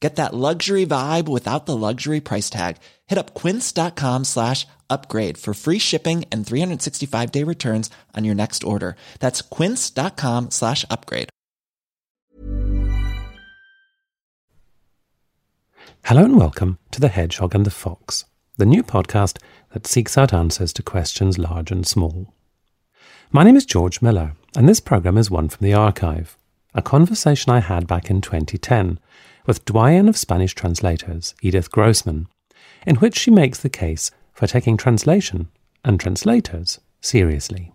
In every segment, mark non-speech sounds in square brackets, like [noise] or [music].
Get that luxury vibe without the luxury price tag. Hit up quince.com slash upgrade for free shipping and 365 day returns on your next order. That's quince.com slash upgrade. Hello and welcome to The Hedgehog and the Fox, the new podcast that seeks out answers to questions large and small. My name is George Miller, and this program is one from the archive, a conversation I had back in 2010 with doyen of Spanish translators, Edith Grossman, in which she makes the case for taking translation and translators seriously.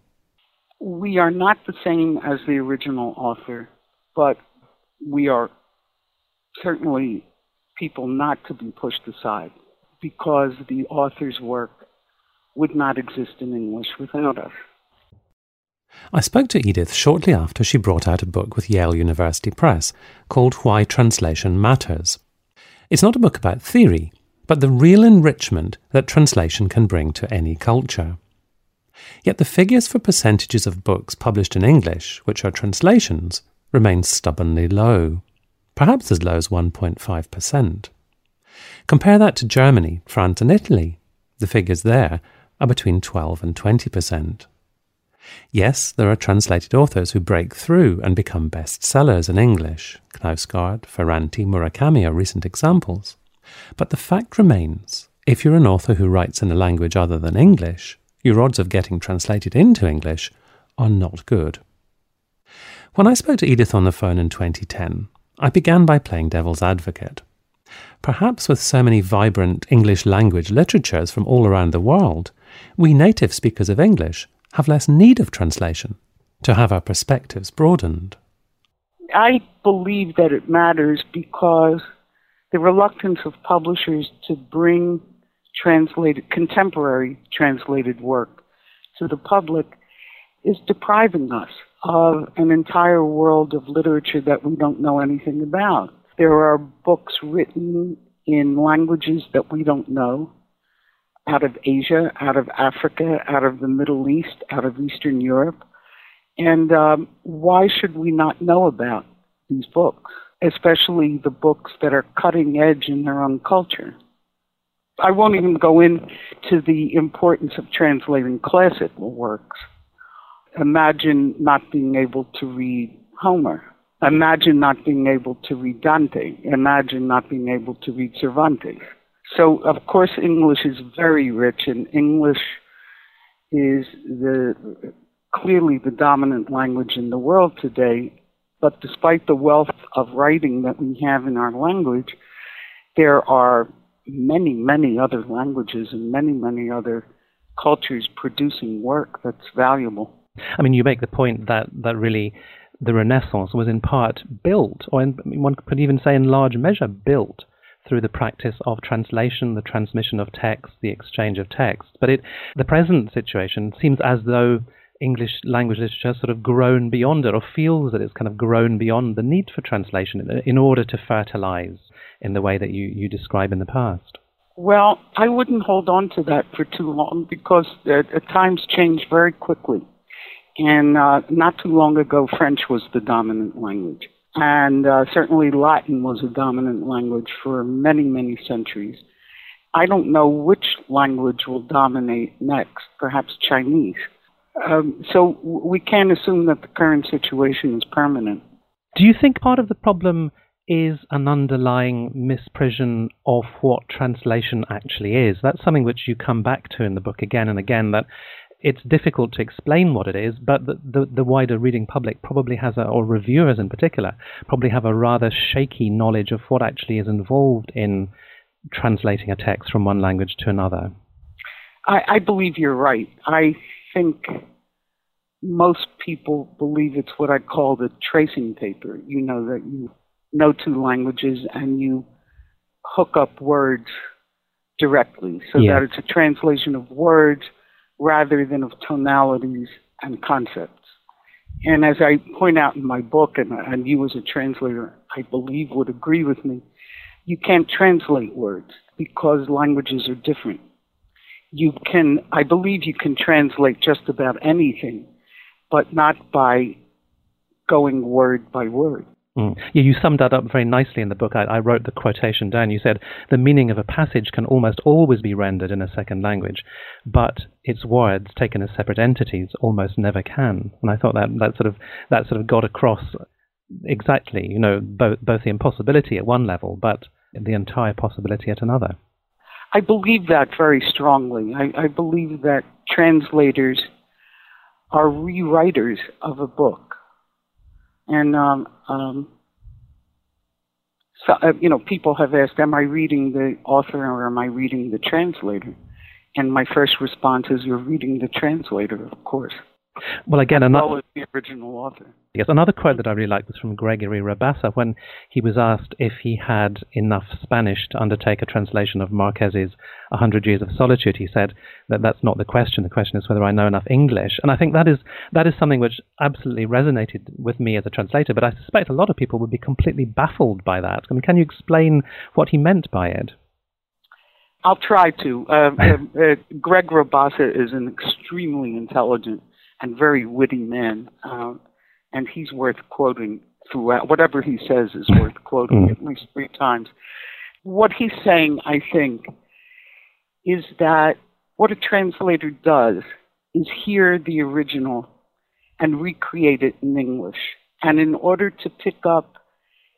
We are not the same as the original author, but we are certainly people not to be pushed aside because the author's work would not exist in English without us. I spoke to Edith shortly after she brought out a book with Yale University Press called Why Translation Matters. It's not a book about theory, but the real enrichment that translation can bring to any culture. Yet the figures for percentages of books published in English, which are translations, remain stubbornly low, perhaps as low as 1.5%. Compare that to Germany, France, and Italy. The figures there are between 12 and 20%. Yes, there are translated authors who break through and become bestsellers in English. Knausgaard, Ferrante, Murakami are recent examples. But the fact remains if you're an author who writes in a language other than English, your odds of getting translated into English are not good. When I spoke to Edith on the phone in 2010, I began by playing devil's advocate. Perhaps with so many vibrant English language literatures from all around the world, we native speakers of English have less need of translation to have our perspectives broadened. I believe that it matters because the reluctance of publishers to bring translated contemporary translated work to the public is depriving us of an entire world of literature that we don't know anything about. There are books written in languages that we don't know out of Asia, out of Africa, out of the Middle East, out of Eastern Europe. And um, why should we not know about these books, especially the books that are cutting edge in their own culture? I won't even go into the importance of translating classical works. Imagine not being able to read Homer. Imagine not being able to read Dante. Imagine not being able to read Cervantes. So, of course, English is very rich, and English is the clearly the dominant language in the world today. But despite the wealth of writing that we have in our language, there are many, many other languages and many, many other cultures producing work that's valuable. I mean, you make the point that, that really the Renaissance was in part built, or in, one could even say in large measure built through the practice of translation, the transmission of text, the exchange of text. But it, the present situation seems as though English language literature has sort of grown beyond it, or feels that it's kind of grown beyond the need for translation in, order to fertilize in the way that you, you describe in the past. Well, I wouldn't hold on to that for too long because uh, times change very quickly. And uh, not too long ago, French was the dominant language. And uh, certainly Latin was a dominant language for many, many centuries. I don't know which language will dominate next, perhaps Chinese. Um, so we can't assume that the current situation is permanent. Do you think part of the problem is an underlying misprision of what translation actually is? That's something which you come back to in the book again and again that it's difficult to explain what it is, but the, the, the, wider reading public probably has, a, or reviewers in particular, probably have a rather shaky knowledge of what actually is involved in translating a text from one language to another. I, I believe you're right. I think most people believe it's what I call the tracing paper. You know, that you know two languages and you hook up words directly so that it's a translation of words rather than of tonalities and concepts. And as I point out in my book, and, and you as a translator, I believe would agree with me, you can't translate words because languages are different. You can, I believe you can translate just about anything, but not by going word by word. Mm. Yeah, you summed that up very nicely in the book. I, I, wrote the quotation down. You said the meaning of a passage can almost always be rendered in a second language, but its words, taken as separate entities, almost never can. And I thought that that sort of that sort of got across exactly, you know, both both the impossibility at one level, but the entire possibility at another. I believe that very strongly. I, I believe that translators are rewriters of a book and um, um, so, uh, you know, people have asked, "Am I reading the author or am I reading the translator?" And my first response is, "You're reading the translator, of course." Well, again, another the original author. Yes, another quote that I really liked was from Gregory Rabassa when he was asked if he had enough Spanish to undertake a translation of Marquez's A Hundred Years of Solitude. He said that that's not the question. The question is whether I know enough English. And I think that is that is something which absolutely resonated with me as a translator. But I suspect a lot of people would be completely baffled by that. I mean, can you explain what he meant by it? I'll try to. Uh, uh, uh, Greg Rabassa is an extremely intelligent and very witty man, uh, and he's worth quoting throughout. Whatever he says is worth quoting mm. at least three times. What he's saying, I think, is that what a translator does is hear the original and recreate it in English. And in order to pick up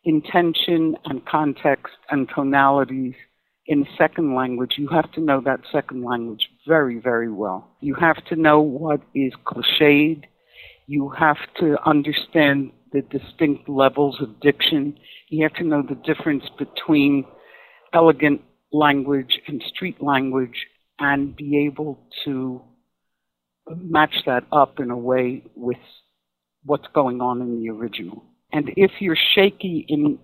intention and context and tonalities in second language, you have to know that second language very, very well. You have to know what is cliched. You have to understand the distinct levels of diction. You have to know the difference between elegant language and street language and be able to match that up in a way with what's going on in the original. And if you're shaky in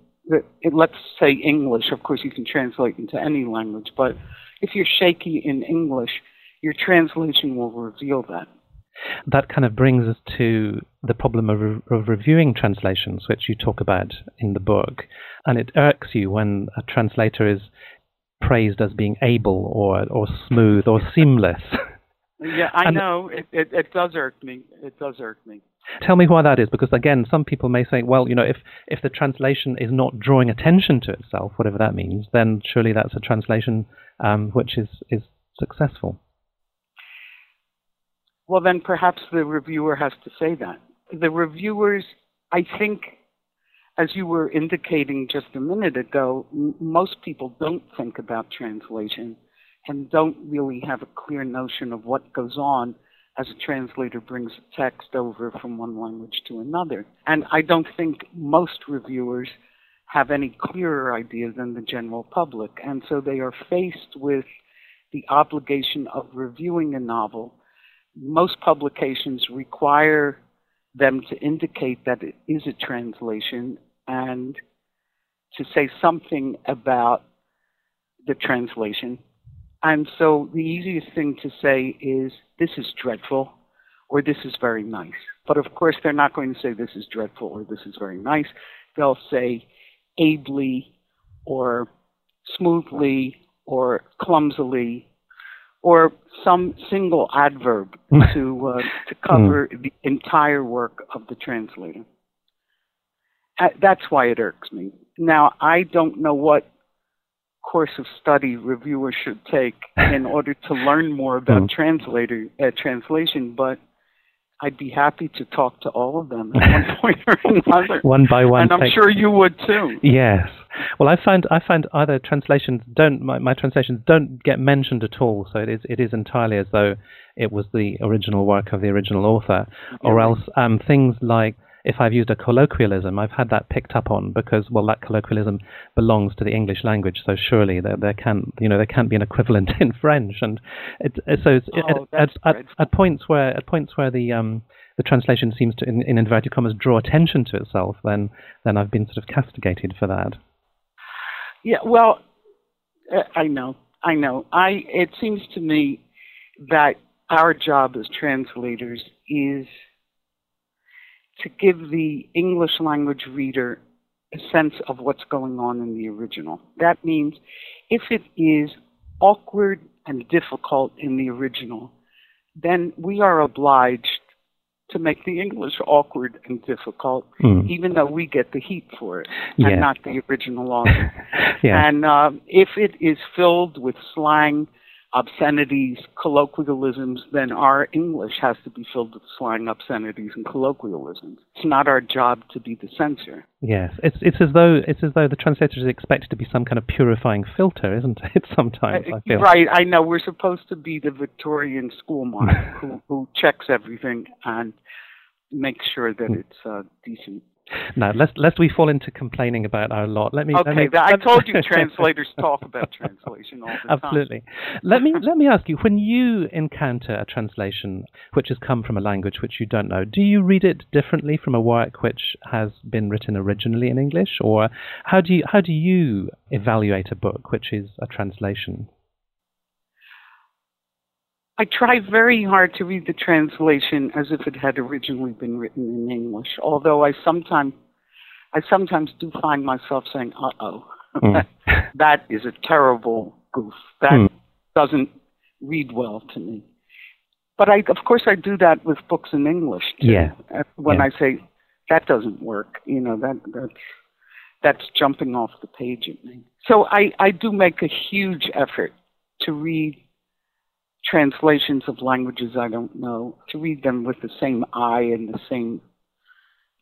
let's say English, of course you can translate into any language, but if you're shaky in English, your translation will reveal that. That kind of brings us to the problem of, re- of reviewing translations, which you talk about in the book. And it irks you when a translator is praised as being able or, or smooth or seamless. [laughs] Yeah, I and know. It, it, it does irk me. It does irk me. Tell me why that is, because again, some people may say, well, you know, if, if the translation is not drawing attention to itself, whatever that means, then surely that's a translation um, which is, is successful. Well, then perhaps the reviewer has to say that. The reviewers, I think, as you were indicating just a minute ago, m- most people don't think about translation and don't really have a clear notion of what goes on as a translator brings a text over from one language to another. And I don't think most reviewers have any clearer idea than the general public. And so they are faced with the obligation of reviewing a novel. Most publications require them to indicate that it is a translation and to say something about the translation and so the easiest thing to say is, this is dreadful, or this is very nice. But of course, they're not going to say this is dreadful or this is very nice. They'll say ably, or smoothly, or clumsily, or some single adverb [laughs] to uh, to cover mm. the entire work of the translator. Uh, that's why it irks me. Now I don't know what course of study reviewers should take in [laughs] order to learn more about mm. translator uh, translation, but I'd be happy to talk to all of them at one point or [laughs] another. one by one. And I'm take... sure you would too. Yes. Well, I find I find either translations don't my, my translations don't get mentioned at all. So it is it is entirely as though it was the original work of the original author, or else um, things like if I've used a colloquialism, I've had that picked up on because well, that colloquialism belongs to the English language, so surely there, there can you know there can't be an equivalent [laughs] in French, and it, so it's, oh, at, at, at, points where at points where the um, the translation seems to, in, in inverted commas, draw attention to itself, then then I've been sort of castigated for that. Yeah, well, uh, I know, I know. I it seems to me that our job as translators is to give the English language reader a sense of what's going on in the original. That means if it is awkward and difficult in the original, then we are obliged to make the English awkward and difficult, mm. even though we get the heat for it yeah. and not the original author. [laughs] yeah. And um, if it is filled with slang obscenities, colloquialisms, then our English has to be filled with slang, obscenities, and colloquialisms. It's not our job to be the censor. Yes, it's it's as though it's as though the translator is expected to be some kind of purifying filter, isn't it? [laughs] Sometimes I feel right. I know we're supposed to be the Victorian schoolmarm [laughs] who who checks everything and makes sure that it's uh, decent. Now, lest lest we fall into complaining about our lot, let me. Okay, let me, I told you [laughs] translators talk about translation all the time. Absolutely. let me let me ask you: when you encounter a translation which has come from a language which you don't know, do you read it differently from a work which has been written originally in English, or how do you how do you evaluate a book which is a translation? I try very hard to read the translation as if it had originally been written in English, although I sometimes I sometimes do find myself saying, "Uh oh, mm. [laughs] that is a terrible goof. That mm. doesn't read well to me." But I, of course, I do that with books in English too. Yeah. When yeah. I say that doesn't work, you know that that's that's jumping off the page at me. So I I do make a huge effort to read translations of languages I don't know, to read them with the same eye and the same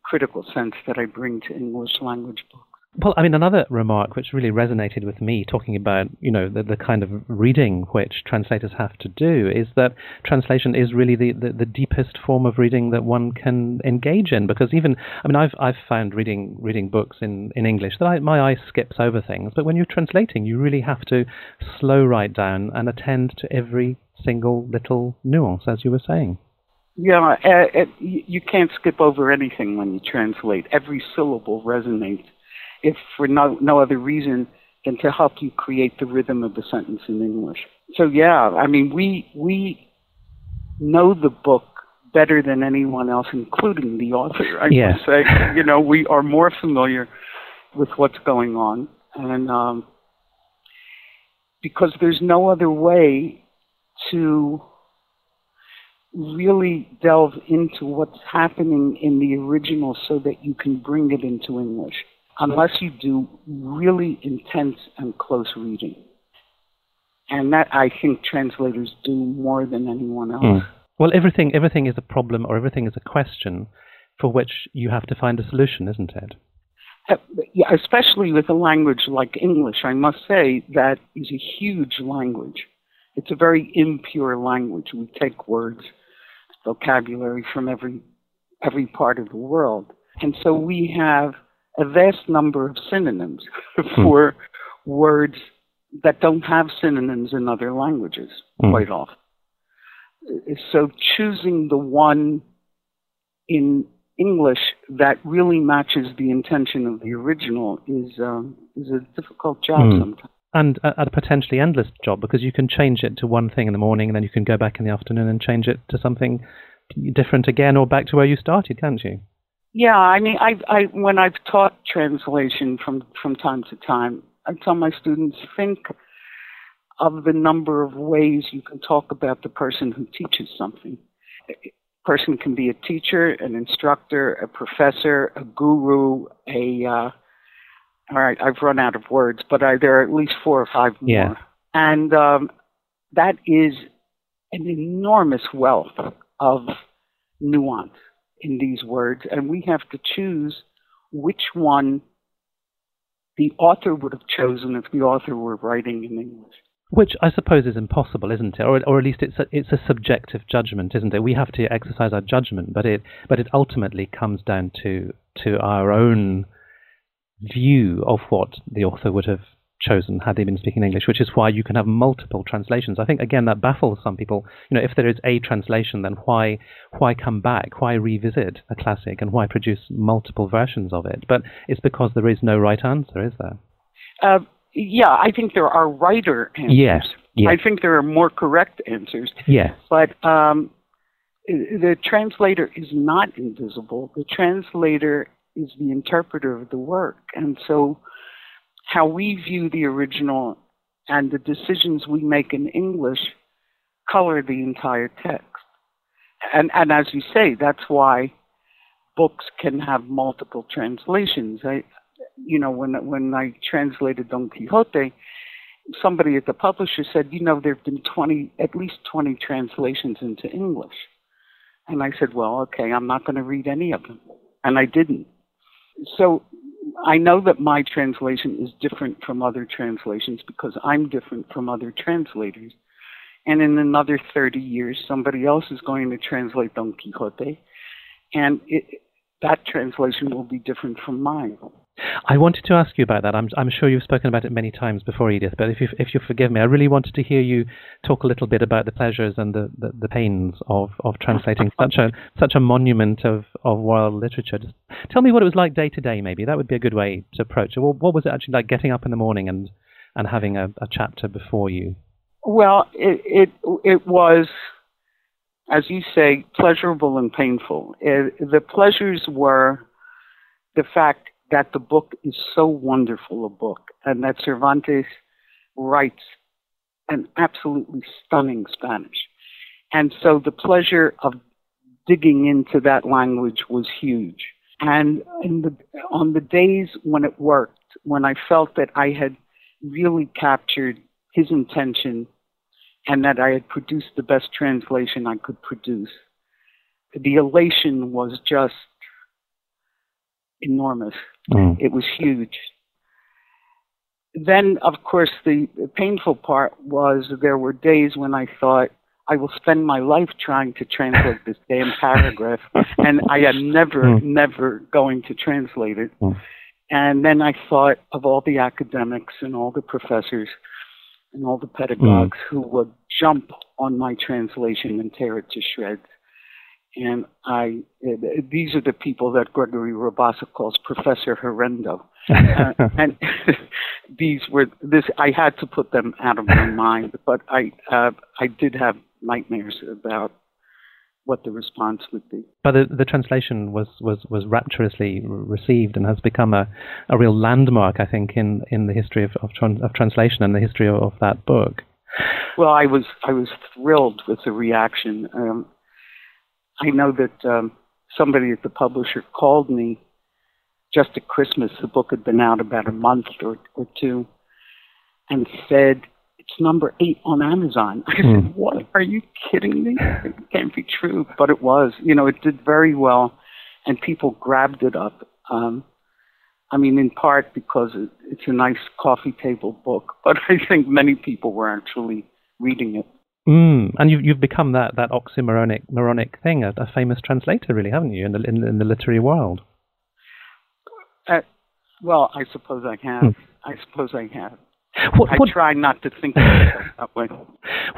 critical sense that I bring to English language books. Well, I mean, another remark which really resonated with me, talking about you know the, the kind of reading which translators have to do, is that translation is really the, the, the, deepest form of reading that one can engage in. Because even, I mean, I've I've found reading reading books in, in English that I, my eye skips over things, but when you're translating, you really have to slow right down and attend to every single little nuance, as you were saying. Yeah, uh, it, you can't skip over anything when you translate. Every syllable resonates, if for no, no other reason than to help you create the rhythm of the sentence in English. So yeah, I mean, we we know the book better than anyone else, including the author. I yeah. say, you know, we are more familiar with what's going on, and um, because there's no other way to really delve into what's happening in the original so that you can bring it into English, unless you do really intense and close reading. And that I think translators do more than anyone else. Mm. Well, everything everything is a problem or everything is a question for which you have to find a solution, isn't it? Uh, yeah, especially with a language like English, I must say that is a huge language. It's a very impure language. We take words, vocabulary from every every part of the world, and so we have a vast number of synonyms [laughs] hmm. for words that don't have synonyms in other languages mm. quite often. So choosing the one in English that really matches the intention of the original is um, is a difficult job mm. sometimes and a, a, potentially endless job because you can change it to one thing in the morning and then you can go back in the afternoon and change it to something different again or back to where you started, can't you? Yeah, I mean, I, I when I've taught translation from from time to time, I tell my students think of the number of ways you can talk about the person who teaches something. A person can be a teacher, an instructor, a professor, a guru, a uh, all right, I've run out of words, but I, there are at least four or five more. Yeah. And um, that is an enormous wealth of nuance in these words, and we have to choose which one the author would have chosen if the author were writing in English. Which I suppose is impossible, isn't it? Or, or at least it's a, it's a subjective judgment, isn't it? We have to exercise our judgment, but it but it ultimately comes down to to our own view of what the author would have chosen had they been speaking English, which is why you can have multiple translations. I think again that baffles some people. You know, if there is a translation, then why why come back? Why revisit a classic and why produce multiple versions of it? But it's because there is no right answer, is there? Uh, yeah, I think there are writer answers. Yes. yes. I think there are more correct answers. Yes. But um, the translator is not invisible. The translator is the interpreter of the work, and so how we view the original and the decisions we make in English color the entire text. And, and as you say, that's why books can have multiple translations. I, you know, when when I translated Don Quixote, somebody at the publisher said, you know, there have been 20, at least 20 translations into English. And I said, well, okay, I'm not going to read any of them. And I didn't. So I know that my translation is different from other translations because I'm different from other translators. And in another 30 years, somebody else is going to translate Don Quixote, and it, that translation will be different from mine. I wanted to ask you about that. I'm, I'm sure you've spoken about it many times before, Edith, but if you, if you forgive me, I really wanted to hear you talk a little bit about the pleasures and the, the, the pains of, of translating such a such a monument of, of world literature. Just tell me what it was like day to day, maybe. That would be a good way to approach it. What was it actually like getting up in the morning and, and having a, a chapter before you? Well, it, it, it was, as you say, pleasurable and painful. It, the pleasures were the fact that the book is so wonderful a book and that Cervantes writes an absolutely stunning Spanish. And so the pleasure of digging into that language was huge. And the, on the days when it worked, when I felt that I had really captured his intention and that I had produced the best translation I could produce, the elation was just enormous. Mm. It was huge. Then, of course, the painful part was there were days when I thought, I will spend my life trying to translate this damn paragraph, [laughs] and I am never, mm. never going to translate it. Mm. And then I thought of all the academics and all the professors and all the pedagogues mm. who would jump on my translation and tear it to shreds and I these are the people that Gregory Rabassa calls Professor Horrendo, uh, [laughs] and [laughs] these were this I had to put them out of my [laughs] mind, but I uh, I did have nightmares about what the response would be. But the, the translation was, was, was rapturously received and has become a, a real landmark, I think, in, in the history of, of, of translation and the history of, of, that book. Well, I was I was thrilled with the reaction. Um, I know that um, somebody at the publisher called me just at Christmas. The book had been out about a month or, or two, and said it's number eight on Amazon. [laughs] I said, mm. "What? Are you kidding me? It can't be true." But it was. You know, it did very well, and people grabbed it up. Um, I mean, in part because it, it's a nice coffee table book, [laughs] but I think many people were actually reading it. Mm. And you've you've become that that oxymoronic moronic thing, a, a famous translator, really, haven't you, in the in, in the literary world? Uh, well, I suppose I have. Hmm. I suppose I have. What, what, I try not to think [laughs] that way.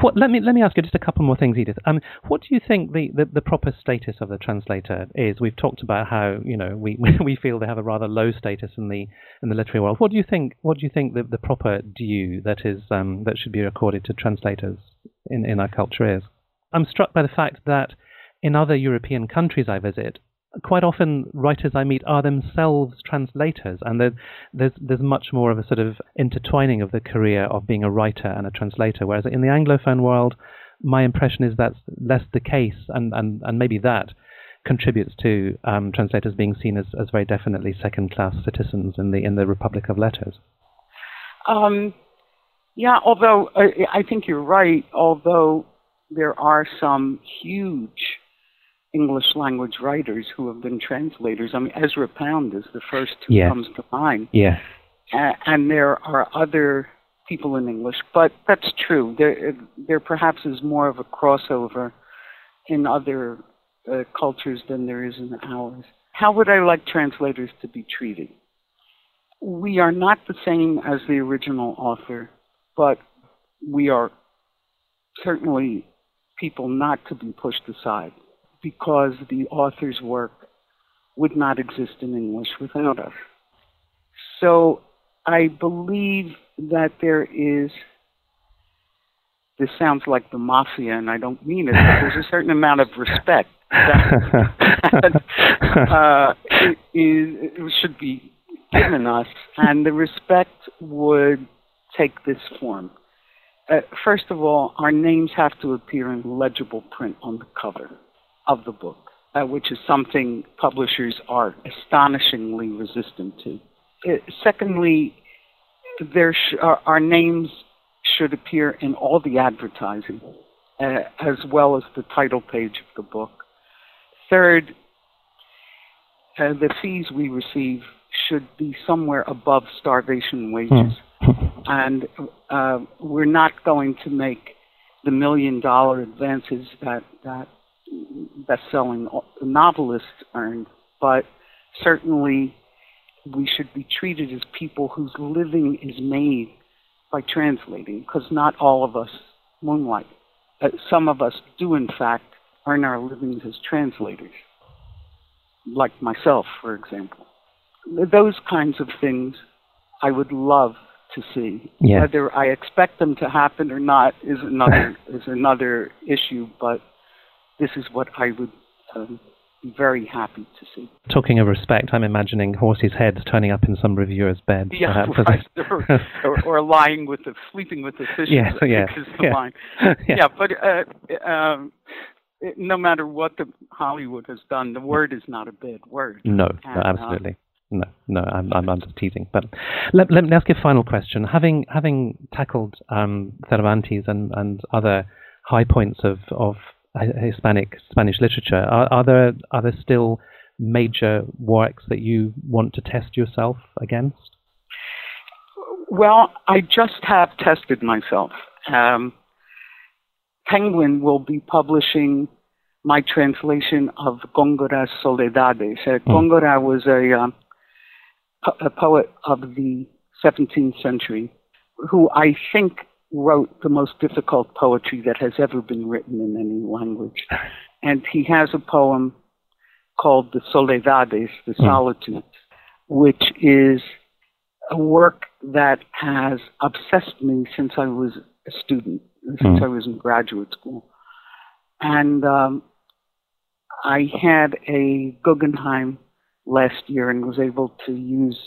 What, let me let me ask you just a couple more things, Edith. Um, what do you think the, the, the, proper status of the translator is? We've talked about how you know we [laughs] we feel they have a rather low status in the in the literary world. What do you think? What do you think the, the proper due that is um, that should be accorded to translators in in our culture is? I'm struck by the fact that in other European countries I visit, quite often writers I meet are themselves translators, and there's there's much more of a sort of intertwining of the career of being a writer and a translator. Whereas in the Anglophone world, my impression is that's less the case, and and, and maybe that contributes to um, translators being seen as, as very definitely second-class citizens in the in the Republic of Letters. Um, yeah, although I, I think you're right. Although there are some huge English language writers who have been translators. I mean, Ezra Pound is the first who yeah. comes to mind. Yeah. Uh, and there are other people in English, but that's true. There, there perhaps is more of a crossover in other uh, cultures than there is in ours. How would I like translators to be treated? We are not the same as the original author, but we are certainly people not to be pushed aside because the author's work would not exist in English without us. So I believe that there is, this sounds like the mafia, and I don't mean it, but there's a certain amount of respect that, [laughs] uh, it, it should be given us, and the respect would take this form. Uh, first of all, our names have to appear in legible print on the cover of the book, uh, which is something publishers are astonishingly resistant to. Uh, secondly, there sh- our, our, names should appear in all the advertising, uh, as well as the title page of the book. Third, uh, the fees we receive should be somewhere above starvation wages. Hmm. And uh, we're not going to make the million dollar advances that, that best selling novelists earn, but certainly we should be treated as people whose living is made by translating, because not all of us moonlight. Some of us do, in fact, earn our livings as translators, like myself, for example. Those kinds of things I would love to see. Yeah. Whether I expect them to happen or not is another [laughs] is another issue, but this is what I would um, very happy to see. Talking of respect, I'm imagining horses' heads turning up in some reviewer's bed. Yeah, right. or, [laughs] [laughs] or, or, lying with the sleeping with the fishes. Yes, yeah, is the yeah. line. yeah. yeah, but uh, um, no matter what the Hollywood has done, the word is not a bad word. No, and, no uh, absolutely. No, no, I'm, I'm, I'm just teasing. But let, let me ask you a final question. Having having tackled um, Cervantes and, and other high points of, of Hispanic Spanish literature. Are, are, there are there still major works that you want to test yourself against? Well, I just have tested myself. Um, Penguin will be publishing my translation of Góngora's Soledades. Uh, mm. Góngora was a, um, a poet of the 17th century who I think wrote the most difficult poetry that has ever been written in any language. [laughs] And he has a poem called The Soledades, The hmm. Solitudes, which is a work that has obsessed me since I was a student, since mm. I was in graduate school. And um, I had a Guggenheim last year and was able to use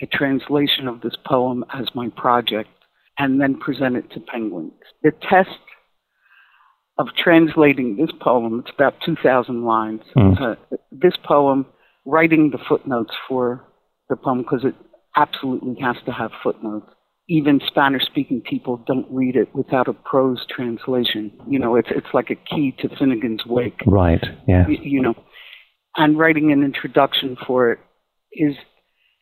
a translation of this poem as my project and then present it to penguins. The test of translating this poem, it's about 2,000 lines, mm. uh, this poem, writing the footnotes for the poem, because it absolutely has to have footnotes. Even Spanish speaking people don't read it without a prose translation. You know, it's, it's like a key to Finnegans Wake. Right, yeah. You, you know, and writing an introduction for it is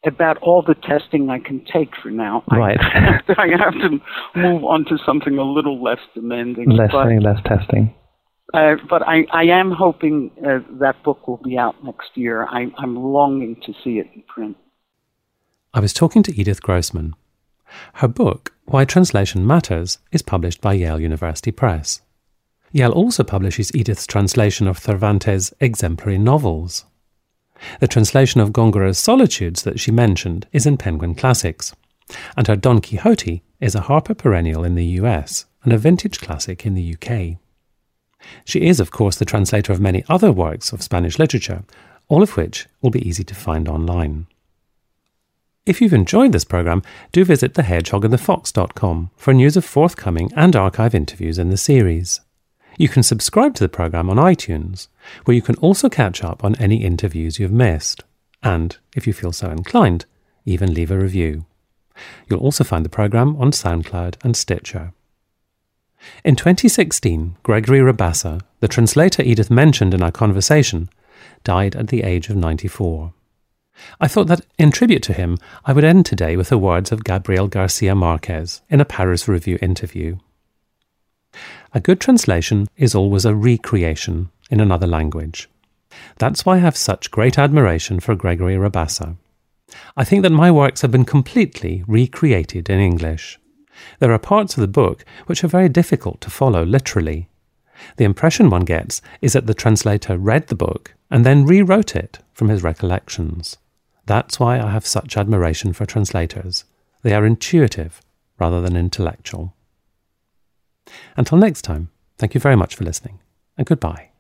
about all the testing I can take for now. Right. I have to, I have to move on to something a little less demanding. Less, but, less testing. Uh, but I, I am hoping uh, that book will be out next year. I, I'm longing to see it in print. I was talking to Edith Grossman. Her book, Why Translation Matters, is published by Yale University Press. Yale also publishes Edith's translation of Cervantes' exemplary novels. The translation of Góngora's Solitudes that she mentioned is in Penguin Classics, and her Don Quixote is a Harper Perennial in the US and a vintage classic in the UK. She is, of course, the translator of many other works of Spanish literature, all of which will be easy to find online. If you've enjoyed this program, do visit thehedgehogandthefox.com for news of forthcoming and archive interviews in the series. You can subscribe to the program on iTunes, where you can also catch up on any interviews you've missed, and, if you feel so inclined, even leave a review. You'll also find the program on SoundCloud and Stitcher. In 2016, Gregory Rabassa, the translator Edith mentioned in our conversation, died at the age of 94. I thought that, in tribute to him, I would end today with the words of Gabriel Garcia Marquez in a Paris Review interview. A good translation is always a recreation in another language. That's why I have such great admiration for Gregory Rabassa. I think that my works have been completely recreated in English. There are parts of the book which are very difficult to follow literally. The impression one gets is that the translator read the book and then rewrote it from his recollections. That's why I have such admiration for translators. They are intuitive rather than intellectual. Until next time, thank you very much for listening, and goodbye.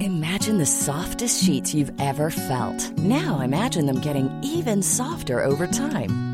Imagine the softest sheets you've ever felt. Now imagine them getting even softer over time.